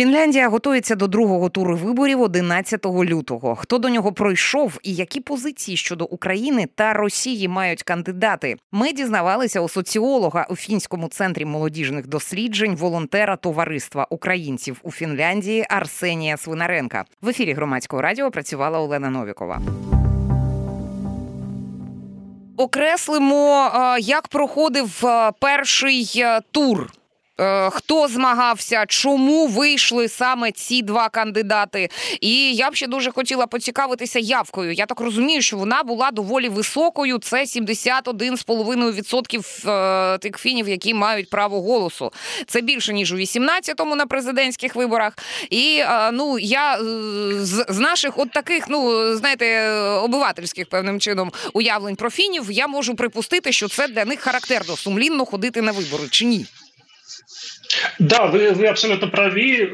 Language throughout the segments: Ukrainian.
Фінляндія готується до другого туру виборів 11 лютого. Хто до нього пройшов і які позиції щодо України та Росії мають кандидати? Ми дізнавалися у соціолога у фінському центрі молодіжних досліджень, волонтера товариства українців у Фінляндії Арсенія Свинаренка. В ефірі громадського радіо працювала Олена Новікова. Окреслимо, е, як проходив е, перший е, тур хто змагався, чому вийшли саме ці два кандидати? І я б ще дуже хотіла поцікавитися явкою. Я так розумію, що вона була доволі високою. Це 71,5% е, тих фінів, які мають право голосу. Це більше ніж у 18-му на президентських виборах. І е, ну я з, з наших от таких, ну знаєте, обивательських певним чином уявлень про фінів, я можу припустити, що це для них характерно сумлінно ходити на вибори чи ні. Да, ви ви абсолютно праві. Е,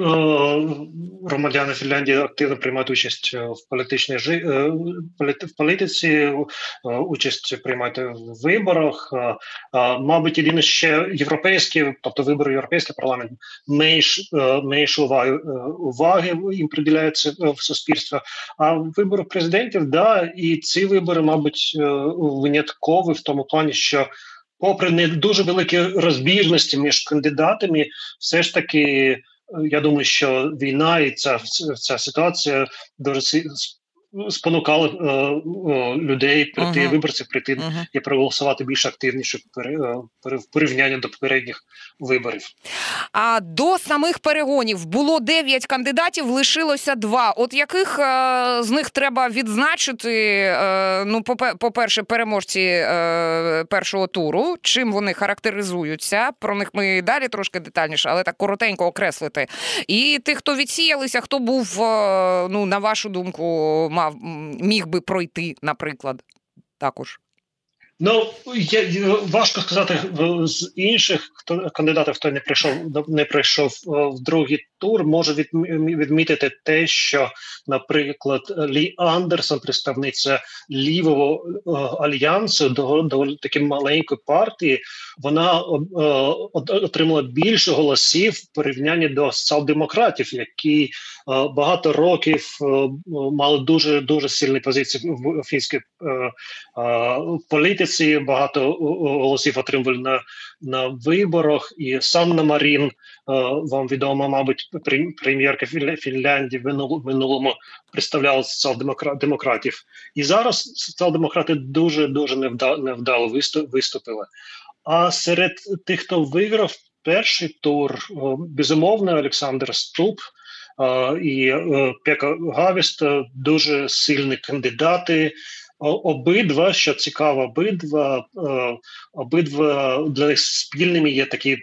громадяни Фінляндії активно приймають участь е, в політичній е, в політиці, участь приймають в виборах. Мабуть, єдине ще європейські, тобто вибори європейський парламент, менш менш уваги уваги їм приділяється в суспільстві. А вибори президентів, да, і ці вибори, мабуть, виняткові в тому плані, що попри не дуже великі розбіжності між кандидатами, все ж таки, е, я думаю, що війна і ця ця ситуація дуже спонукали е, е, людей прийти uh-huh. виборців прийти uh-huh. і проголосувати більш активніше в порівнянні до попередніх виборів. А до самих перегонів було дев'ять кандидатів, лишилося два. От яких е, з них треба відзначити? Е, ну, по перше, переможці е, першого туру. Чим вони характеризуються? Про них ми далі трошки детальніше, але так коротенько окреслити. І тих, хто відсіялися, хто був е, ну на вашу думку, мав міг би пройти, наприклад, також. Ну я важко сказати з інших хто кандидатів, хто не прийшов не прийшов е, в другий тур. Може відмітити те, що, наприклад, Лі Андерсон, представниця лівого е, альянсу, до до такі маленької партії, вона е, отримала більше голосів в порівнянні до соціал-демократів, які багато років мали дуже дуже сильні позиції в фінській політиці політиці багато голосів отримували на на виборах, і Санна Марін е, вам відомо, мабуть, прем'єрка Фінляндії в минулому представляла соціал-демократів. І зараз соціал-демократи дуже дуже невдало, виступили. А серед тих, хто виграв перший тур, е, безумовно, Олександр Ступ. І uh, Пека Гавіст дуже сильні кандидати, Обидва, що цікаво, обидва е, обидва для них спільними є такі е,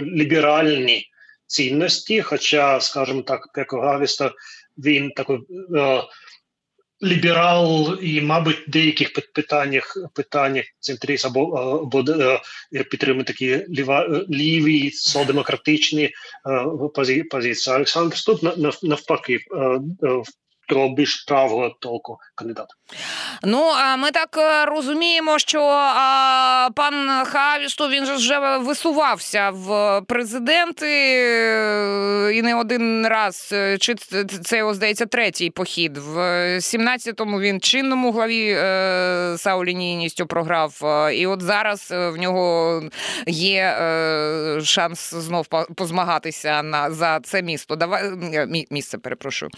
ліберальні цінності. Хоча, скажімо так, Пекка Гаавісто він такий е, ліберал, і, мабуть, в деяких питаннях питаннях центріст або або підтримує такі ліва, ліві соціал-демократичні позиції. Олександр Стубб навпаки того більш правого толку кандидата. Ну а ми так е, розуміємо, що пан Хавістов він же вже висувався в президенти е, і не один раз. Е, чи це його здається третій похід? В 17-му він чинному главі Саулі Ніністю програв. І от зараз в нього є шанс знов позмагатися на за це місто. Давай місце перепрошую.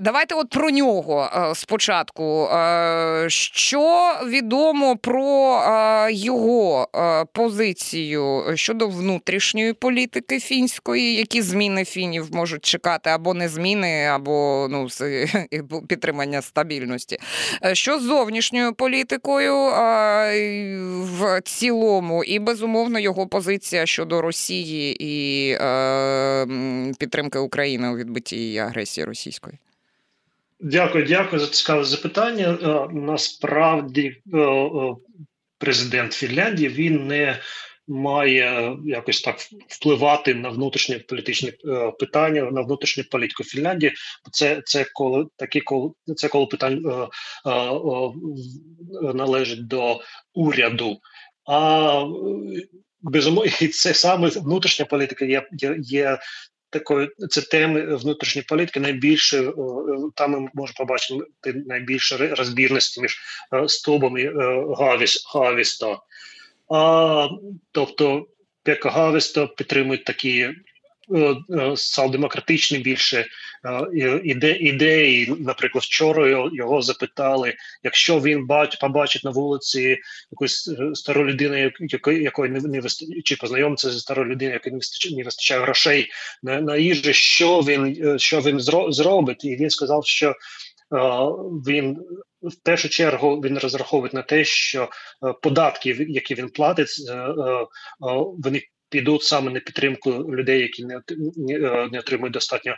Давайте от про нього спочатку. Е, що відомо про е, його позицію щодо внутрішньої політики фінської, які зміни фінів можуть чекати або не зміни, або ну підтримання стабільності? Що з зовнішньою політикою в цілому, і безумовно його позиція щодо Росії і підтримки України у відбитті агресії російської? Дякую, дякую за цікаве запитання. Е, насправді, е, е, президент Фінляндії він не має якось так впливати на внутрішні політичні питання, на внутрішню політику Фінляндії. Це це коли такі коли це коли питань належить до уряду. А безумовно, це саме внутрішня політика є є, є такої це теми внутрішньої політики найбільше там ми можемо побачити найбільше розбірності між Стубом і Гавіс Гавіста. А, Тобто Пека Гавіста підтримують такі соціал-демократичні більше іде, ідеї. Наприклад, вчора його запитали, якщо він бач, побачить на вулиці якусь стару людину, якої не вистачає, чи познайомиться зі старою людиною, якої не вистачає, не вистачає грошей на на їжу, що він що він зробить, і він сказав, що він в першу чергу він розраховує на те, що податки, які він платить, вони підуть саме на підтримку людей, які не не, не отримують достатньо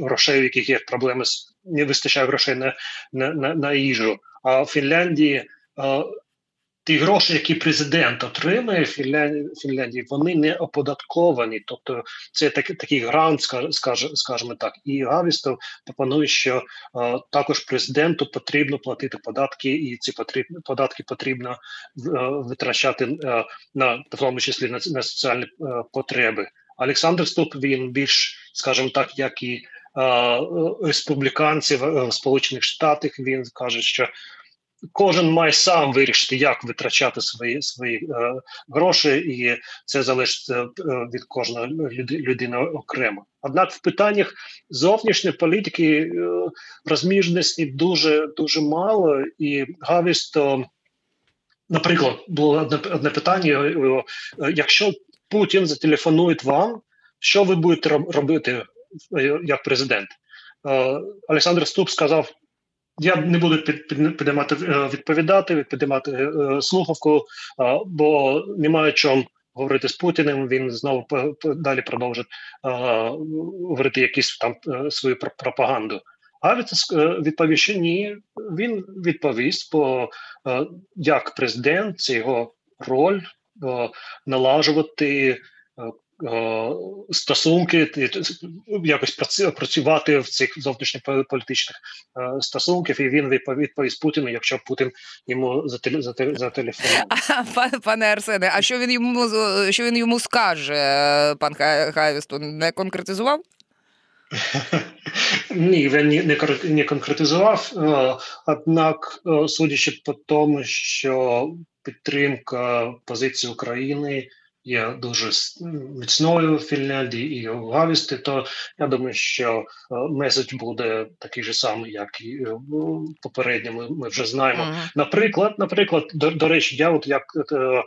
грошей, у яких є проблеми з не вистачає грошей на на, на, на їжу. А в Фінляндії ті гроші, які президент отримує в Фінляндії, вони не оподатковані. Тобто це так, такий грант, скажімо так. І Гавістов пропонує, що е, також президенту потрібно платити податки, і ці потрібні податки потрібно е, витрачати е, на в тому числі на, на соціальні е, потреби. Олександр Ступ він більш, скажімо так, як і е, республіканці в Сполучених Штатах. Він каже, що Кожен має сам вирішити, як витрачати свої свої е, гроші, і це залежить е, від кожної людини окремо. Однак в питаннях зовнішньої політики е, розміжності дуже дуже мало, і Гавіс то, наприклад, було одне одне питання: е, якщо Путін зателефонує вам, що ви будете робити е, як президент? Е, Олександр Ступ сказав. Я не буду під, під, підіймати е, відповідати, підіймати е, слухавку, бо немає чому говорити з Путіним. Він знову далі продовжить говорити якісь там е, свою пропаганду. А відповів, що ні, він відповість, бо як президент це його роль налажувати Е, стосунки, якось працювати в цих зовнішньополітичних е, стосунків, і він відповість Путіну, якщо Путін йому зателефонує. Пане Арсене, а що він йому що він йому скаже? Пан Хайвестон не конкретизував? Ні, він не, не конкретизував. Е, однак, судячи по тому, що підтримка позиції України є дуже міцною в Фінляндії і в Гавісті, то я думаю, що е, меседж буде такий же самий, як і е, попередньо. Ми, ми вже знаємо. Uh-huh. Наприклад, наприклад, до, до речі, я, от як е, е,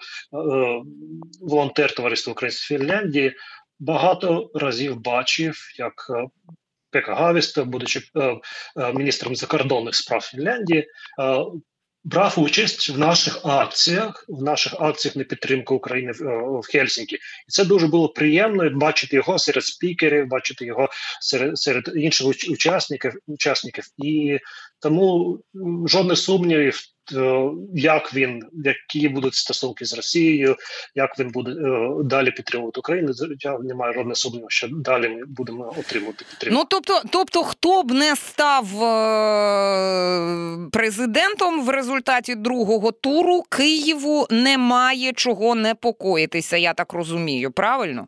волонтер товариства Української Фінляндії, багато разів бачив, як е, Пека Гавіста, будучи е, міністром закордонних справ Фінляндії, брав участь в наших акціях, в наших акціях на підтримку України в, е, в Хельсінкі, і це дуже було приємно бачити його серед спікерів, бачити його серед серед інших учасників учасників. І тому жодних сумнівів як він, які будуть стосунки з Росією, як він буде е, далі підтримувати Україну. Я не маю жодного сумніву, що далі ми будемо отримувати підтримку. Ну тобто, тобто, хто б не став е, президентом в результаті другого туру, Києву немає чого непокоїтися. Я так розумію, правильно?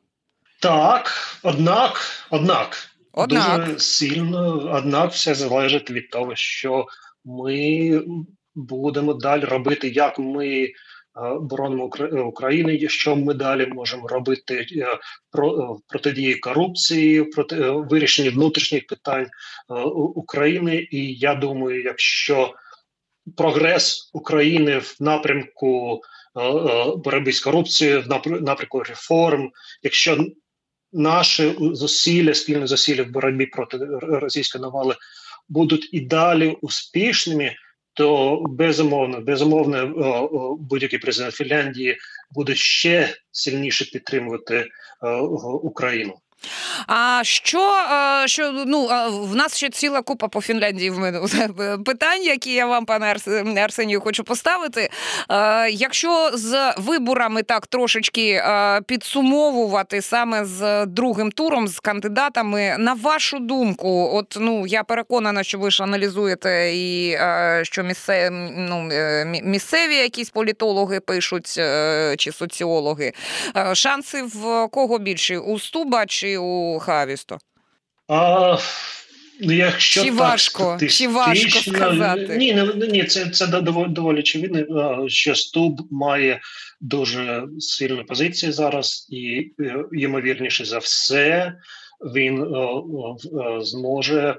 Так, однак, однак, однак. дуже сильно, однак, все залежить від того, що ми будемо далі робити, як ми е, боронимо Україну, що ми далі можемо робити е, про е, протидії корупції, проти вирішення внутрішніх питань України. І я думаю, якщо прогрес України в напрямку боротьби з корупцією, в напрямку реформ, якщо наші зусилля, спільні зусилля в боротьбі проти російської навали будуть і далі успішними то безумовно, безумовно, будь-який президент Фінляндії буде ще сильніше підтримувати Україну. А що що ну в нас ще ціла купа по Фінляндії в мене питань, які я вам, пане Арсенію, хочу поставити. Якщо з виборами так трошечки підсумовувати саме з другим туром, з кандидатами, на вашу думку, от ну я переконана, що ви ж аналізуєте і що місцеві, ну, е, місцеві якісь політологи пишуть е, чи соціологи, шанси в кого більше у Стуба чи у у Хавісто? А, ну, якщо Чи так, важко Чи важко сказати? Ні, ні, ні це це доволі, доволі очевидно, що Стуб має дуже сильну позицію зараз, і е, ймовірніше за все, він о, о, зможе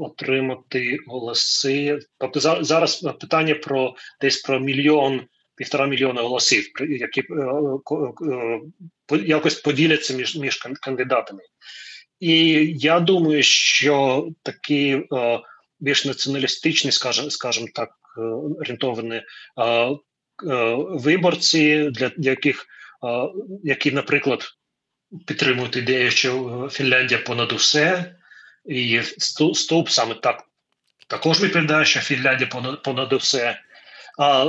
отримати голоси. Тобто зараз питання про десь про мільйон. Півтора мільйона голосів, які е, е, якось поділяться між між кандидатами. І я думаю, що такі е, більш націоналістичні, скажімо, скажімо так, орієнтовані виборці, для яких які, наприклад, підтримують ідею, що Фінляндія понад усе, і стовп саме так також відповідає, що Фінляндія понад понад усе. А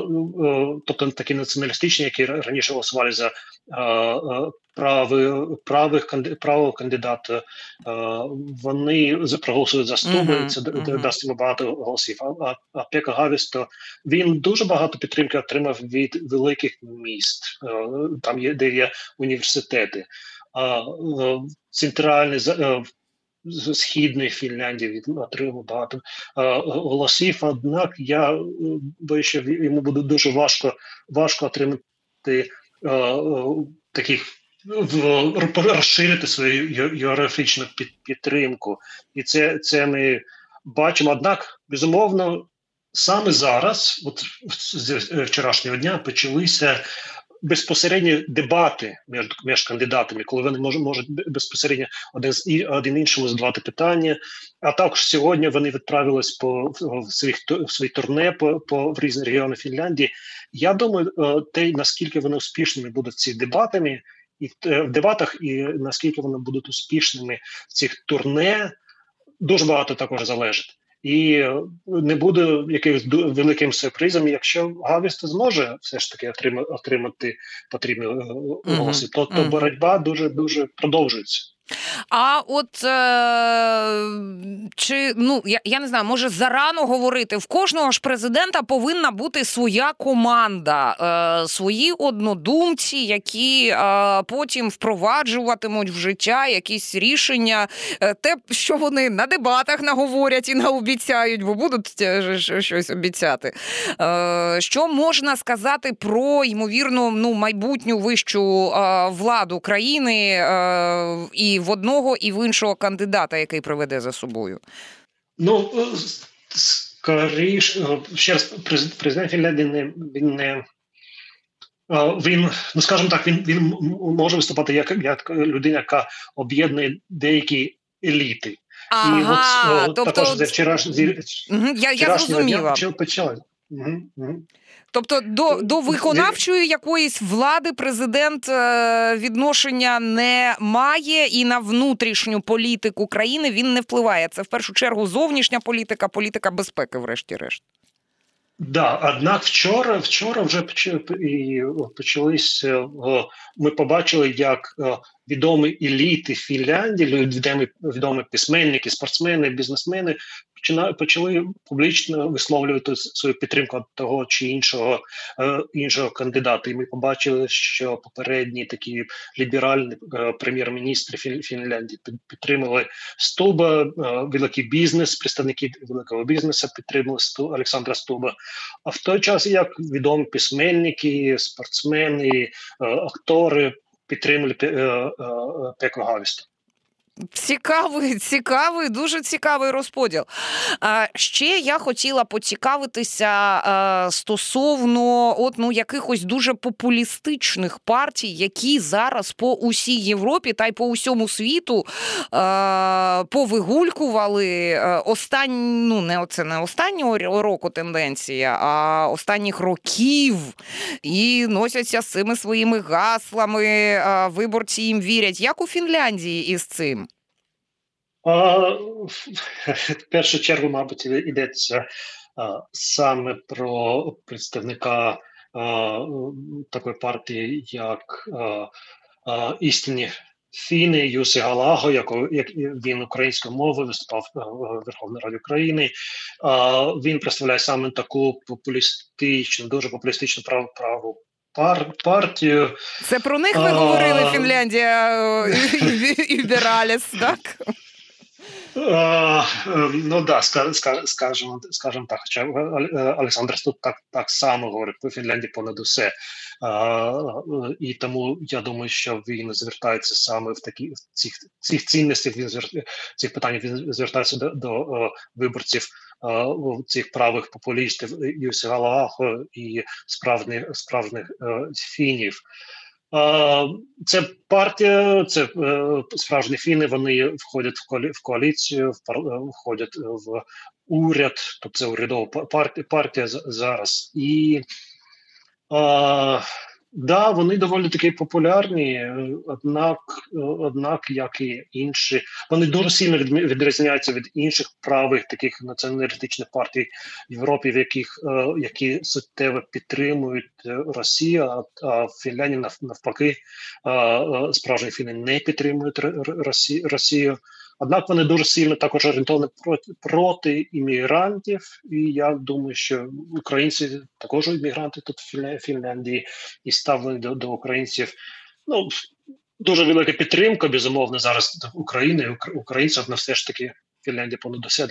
тобто такі націоналістичні, які раніше голосували за прави, правих правого кандидата, вони проголосують за Стуби, uh-huh, це uh-huh. дасть йому багато голосів. А, а Пека Гавісто він дуже багато підтримки отримав від великих міст, там є де є університети. А центральний з східної Фінляндії від отримав багато голосів. Однак я боюся, що йому буде дуже важко важко отримати таких розширити свою географічну підтримку, і це це ми бачимо. Однак, безумовно, саме зараз, от з вчорашнього дня, почалися безпосередні дебати між між кандидатами, коли вони можуть можуть безпосередньо один з один іншому задавати питання. А також сьогодні вони відправились по в своїх в свої турне по по в різні регіони Фінляндії. Я думаю, е, те наскільки вони успішними будуть ці дебатами, і е, в дебатах, і наскільки вони будуть успішними в цих турне, дуже багато також залежить. І не буде якимось великим сюрпризом, якщо Гавіст зможе все ж таки отримати потрібні е, голоси, то, то боротьба дуже дуже продовжується. А от е, чи ну я я не знаю, може зарано говорити в кожного ж президента повинна бути своя команда, е, свої однодумці, які е, потім впроваджуватимуть в життя якісь рішення, е, те, що вони на дебатах наговорять і наобіцяють, бо будуть е, щось обіцяти. Е, Що можна сказати про ймовірну ну майбутню вищу е, владу країни і в одного, і в іншого кандидата, який проведе за собою? Ну е, скоріш е, ще раз президент Фінляндії не він не. Е, він, ну скажімо так, він він може виступати як як людина, яка об'єднує деякі еліти. Ага, і от, тобто... також вчораш, я, я зрозуміла. почали. Угу, угу. Тобто до до виконавчої якоїсь влади президент е, відношення не має, і на внутрішню політику країни він не впливає. Це в першу чергу зовнішня політика, політика безпеки, врешті-решт. Да, однак вчора вчора вже почалися. Ми побачили, як відомі еліти Фінляндії, відомі відомі письменники, спортсмени, бізнесмени почали публічно висловлювати свою підтримку того чи іншого е, іншого кандидата. І ми побачили, що попередні такі ліберальні е, прем'єр-міністри Фінляндії підтримали Стуба, е, великий бізнес, представники великого бізнесу підтримали Сту Олександра Стуба. А в той час як відомі письменники, спортсмени, актори підтримали пекло Гавіста. Цікавий, цікавий, дуже цікавий розподіл. Ще я хотіла поцікавитися стосовно от, ну, якихось дуже популістичних партій, які зараз по усій Європі та й по усьому світу повигулькували останні, ну не це не останнього року тенденція, а останніх років і носяться з цими своїми гаслами. Виборці їм вірять. Як у Фінляндії із цим? В першу чергу, мабуть, йдеться саме про представника такої партії, як істинні фіни Юси Галаго, як він українською мовою виступав в Верховній Раді України. Він представляє саме таку популістичну, дуже популістичну праву праву пар, партію. Це про них ви говорили Фінляндія Юбераліс, так? Uh, ну да, скажімо, скажімо так. Хоча Олександр тут так так само говорить про Фінляндії понад усе. І тому я думаю, що він звертається саме в такі в цих цих цінностях. Він цих питань він звертається до, до виборців цих правих популістів Юсі Галахо і справжніх справжніх фінів. Це партія, це е, справжні фіни. Вони входять в коаліцію, входять в уряд, тобто це урядова партія, партія зараз. І Да, вони доволі таки популярні, однак, однак, як і інші, вони дуже сильно відрізняються від інших правих таких націоналістичних партій Європі, в яких е, які суттєво підтримують Росію, а в Фінляндії навпаки е, е, справжні фіни не підтримують Росію. Однак вони дуже сильно також орієнтовані проти проти іммігрантів, і я думаю, що українці також іммігранти тут в Фінляндії і ставлені до, до українців. Ну дуже велика підтримка, безумовно, зараз України українців на все ж таки Фінляндія понад усе.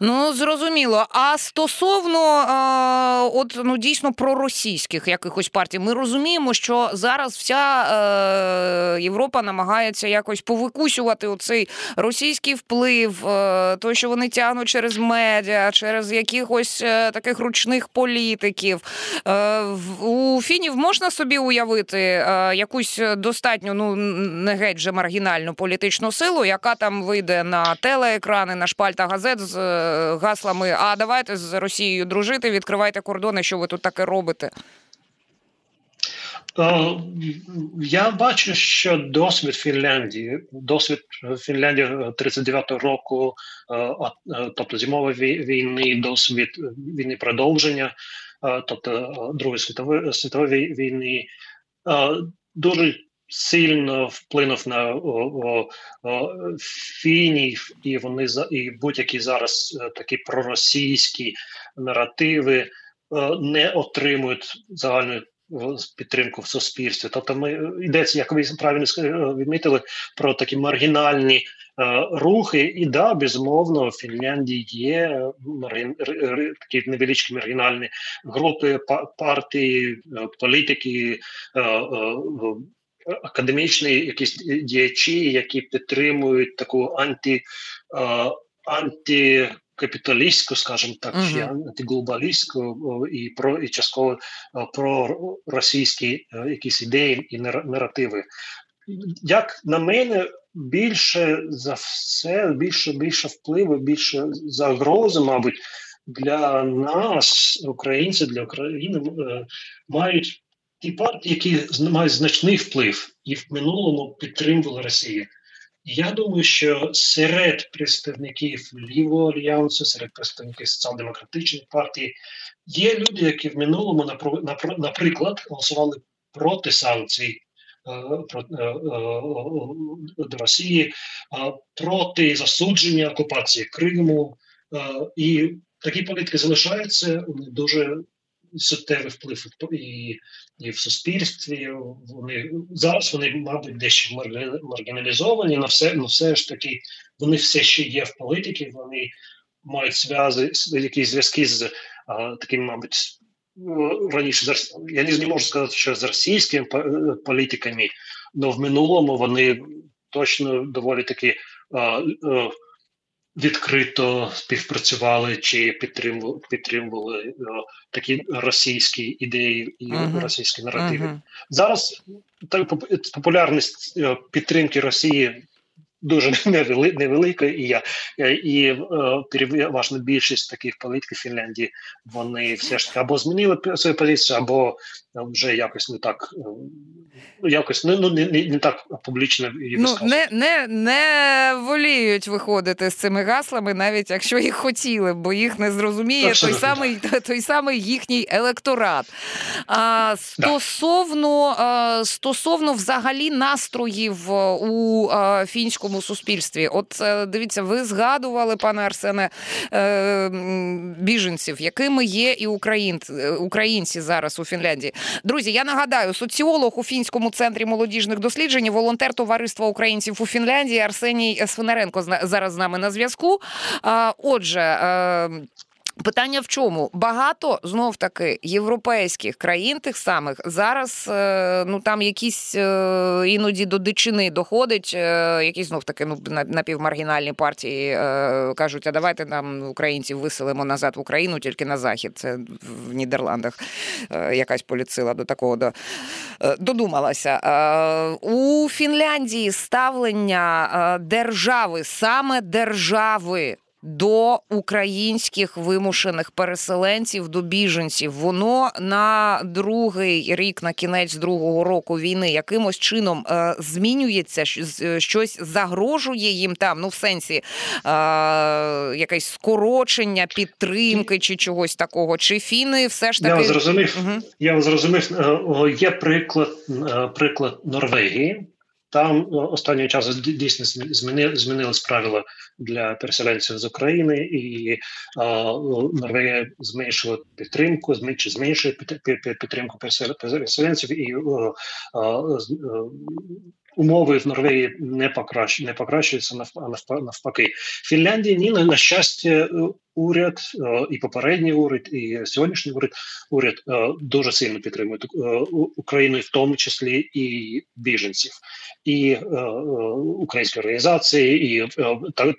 Ну зрозуміло. А стосовно е, от ну дійсно проросійських якихось партій, ми розуміємо, що зараз вся е, Європа намагається якось повикусювати оцей російський вплив, е, той, що вони тягнуть через медіа, через якихось е, таких ручних політиків. Е, у фінів можна собі уявити е, якусь достатньо ну не геть вже маргінальну політичну силу, яка там вийде на телеекрани, на шпальта газет з е, гаслами: А давайте з Росією дружити, відкривайте кордони, що ви тут таке робите. Е, я бачу, що досвід Фінляндії, досвід Фінляндії 39-го року, е, тобто зимової війни, досвід війни продовження, тобто Другої світової світової війни, дуже сильно вплинув на о, о, фінів, і вони і будь-які зараз е, такі проросійські наративи е, не отримують загальну е, підтримку в суспільстві. Тобто, ми йдеться, як ви правильно відмітили, про такі маргінальні. Рухи, і да, безумовно, в Фінляндії є маргін... такі невеличкі маргінальні групи, партії, політики, академічні якісь діячі, які підтримують таку анті, антикапіталістську, скажімо так, uh-huh. антиглобалістську і про і частково про російські якісь ідеї і наративи. Як на мене, більше за все, більше більше впливу, більше загрози, мабуть, для нас, українців, для України, е, мають ті партії, які мають значний вплив і в минулому підтримували Росію. Я думаю, що серед представників лівого альянсу, серед представників соціал-демократичної партії є люди, які в минулому наприклад голосували проти санкцій е, е, е, до Росії, проти засудження окупації Криму, і такі політики залишаються вони дуже суттєвий вплив і і в суспільстві. Вони зараз вони, мабуть, дещо маргіналізовані, але все ну, все ж таки вони все ще є в політиці, вони мають зв'язи, якісь зв'язки з а, таким, мабуть, раніше я не можу сказати, що з російськими політиками, але в минулому вони точно доволі таки. А, а, відкрито співпрацювали чи підтримували підтримували е, такі російські ідеї і uh-huh. російські наративи. Uh-huh. Зараз так популярність е, підтримки Росії дуже невелика, і я і е, переважна більшість таких політиків Фінляндії вони все ж таки або змінили свою позицію, або вже якось не так ну якось ну, не, не, не так публічно і ну, не, не, не воліють виходити з цими гаслами, навіть якщо їх хотіли, бо їх не зрозуміє Абсолютно. той самий той самий їхній електорат. А, Стосовно а, стосовно взагалі настроїв у а, фінському суспільстві, от е, дивіться, ви згадували, пане Арсене, е, біженців, якими є і українці, українці зараз у Фінляндії. Друзі, я нагадаю, соціолог у фінському центрі молодіжних досліджень, волонтер товариства українців у Фінляндії Арсеній Свинаренко зараз з нами на зв'язку. Отже. Питання в чому багато знов таки європейських країн тих самих зараз е, ну там якісь е, іноді до дичини доходить, е, якісь знов таки ну напівмаргінальні партії кажуть, а давайте нам українців виселимо назад в Україну, тільки на захід. Це в Нідерландах якась поліцила до такого до, додумалася. У Фінляндії ставлення держави саме держави до українських вимушених переселенців, до біженців. Воно на другий рік, на кінець другого року війни, якимось чином е, змінюється, щось загрожує їм там. Ну, в сенсі е, якесь скорочення, підтримки чи чогось такого. Чи фіни все ж таки я зрозумів? Угу. Я зрозумів. Е, є приклад, е, приклад Норвегії. Там останнім часом дійсно змінили, змінились правила для переселенців з України, і а, Норвегія зменшила підтримку, зменшує підтримку переселенців і а, а, умови в Норвегії не покращ, не покращуються навпаки. Фінляндія ні на щастя уряд, е, і попередній уряд, і сьогоднішній уряд уряд е, дуже сильно підтримують е, Україну, в тому числі і біженців, і українські організації, і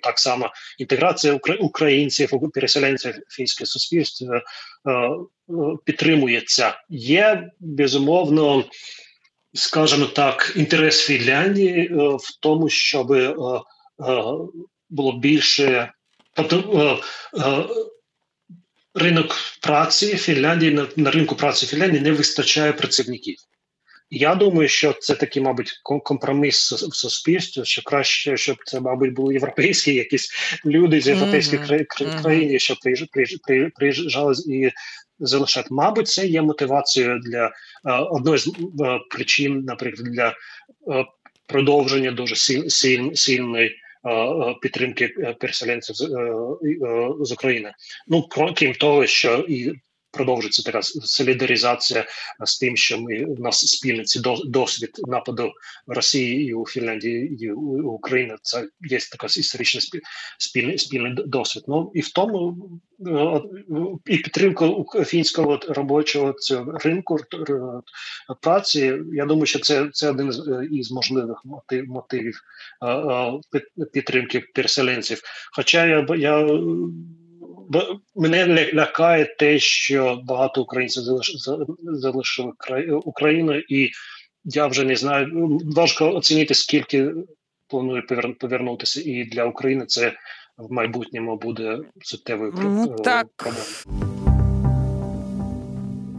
так само інтеграція українців, переселенців фінське суспільство підтримується. Є безумовно. Скажімо так, інтерес Фінляндії в тому, щоб було більше е, е, ринок праці Фінляндії на, на ринку праці Фінляндії не вистачає працівників. Я думаю, що це такий, мабуть, компроміс в суспільстві, що краще, щоб це, мабуть, були європейські якісь люди з європейських mm-hmm. країн, що приїжджали і залишати. Мабуть, це є мотивацією для uh, одної з uh, причин, наприклад, для uh, продовження дуже силь, силь, сильної підтримки переселенців з України. Ну крім того, що і продовжиться така солідаризація з тим, що ми у нас спільний досвід нападу Росії і у Фінляндії і у Україні. Це є така історична спільний спільний досвід. Ну і в тому і підтримка фінського робочого цього ринку праці. Я думаю, що це це один із можливих мотив, мотивів підтримки переселенців. Хоча я я мене лякає те, що багато українців залишили Україну, і я вже не знаю. Важко оцінити, скільки планує повернутися, і для України це в майбутньому буде суттєвою ну, так.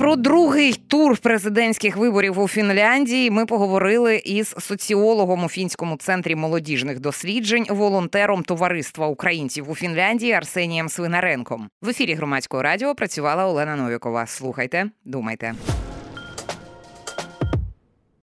Про другий тур президентських виборів у Фінляндії ми поговорили із соціологом у фінському центрі молодіжних досліджень, волонтером товариства українців у Фінляндії Арсенієм Свинаренком. В ефірі громадського радіо працювала Олена Новікова. Слухайте, думайте.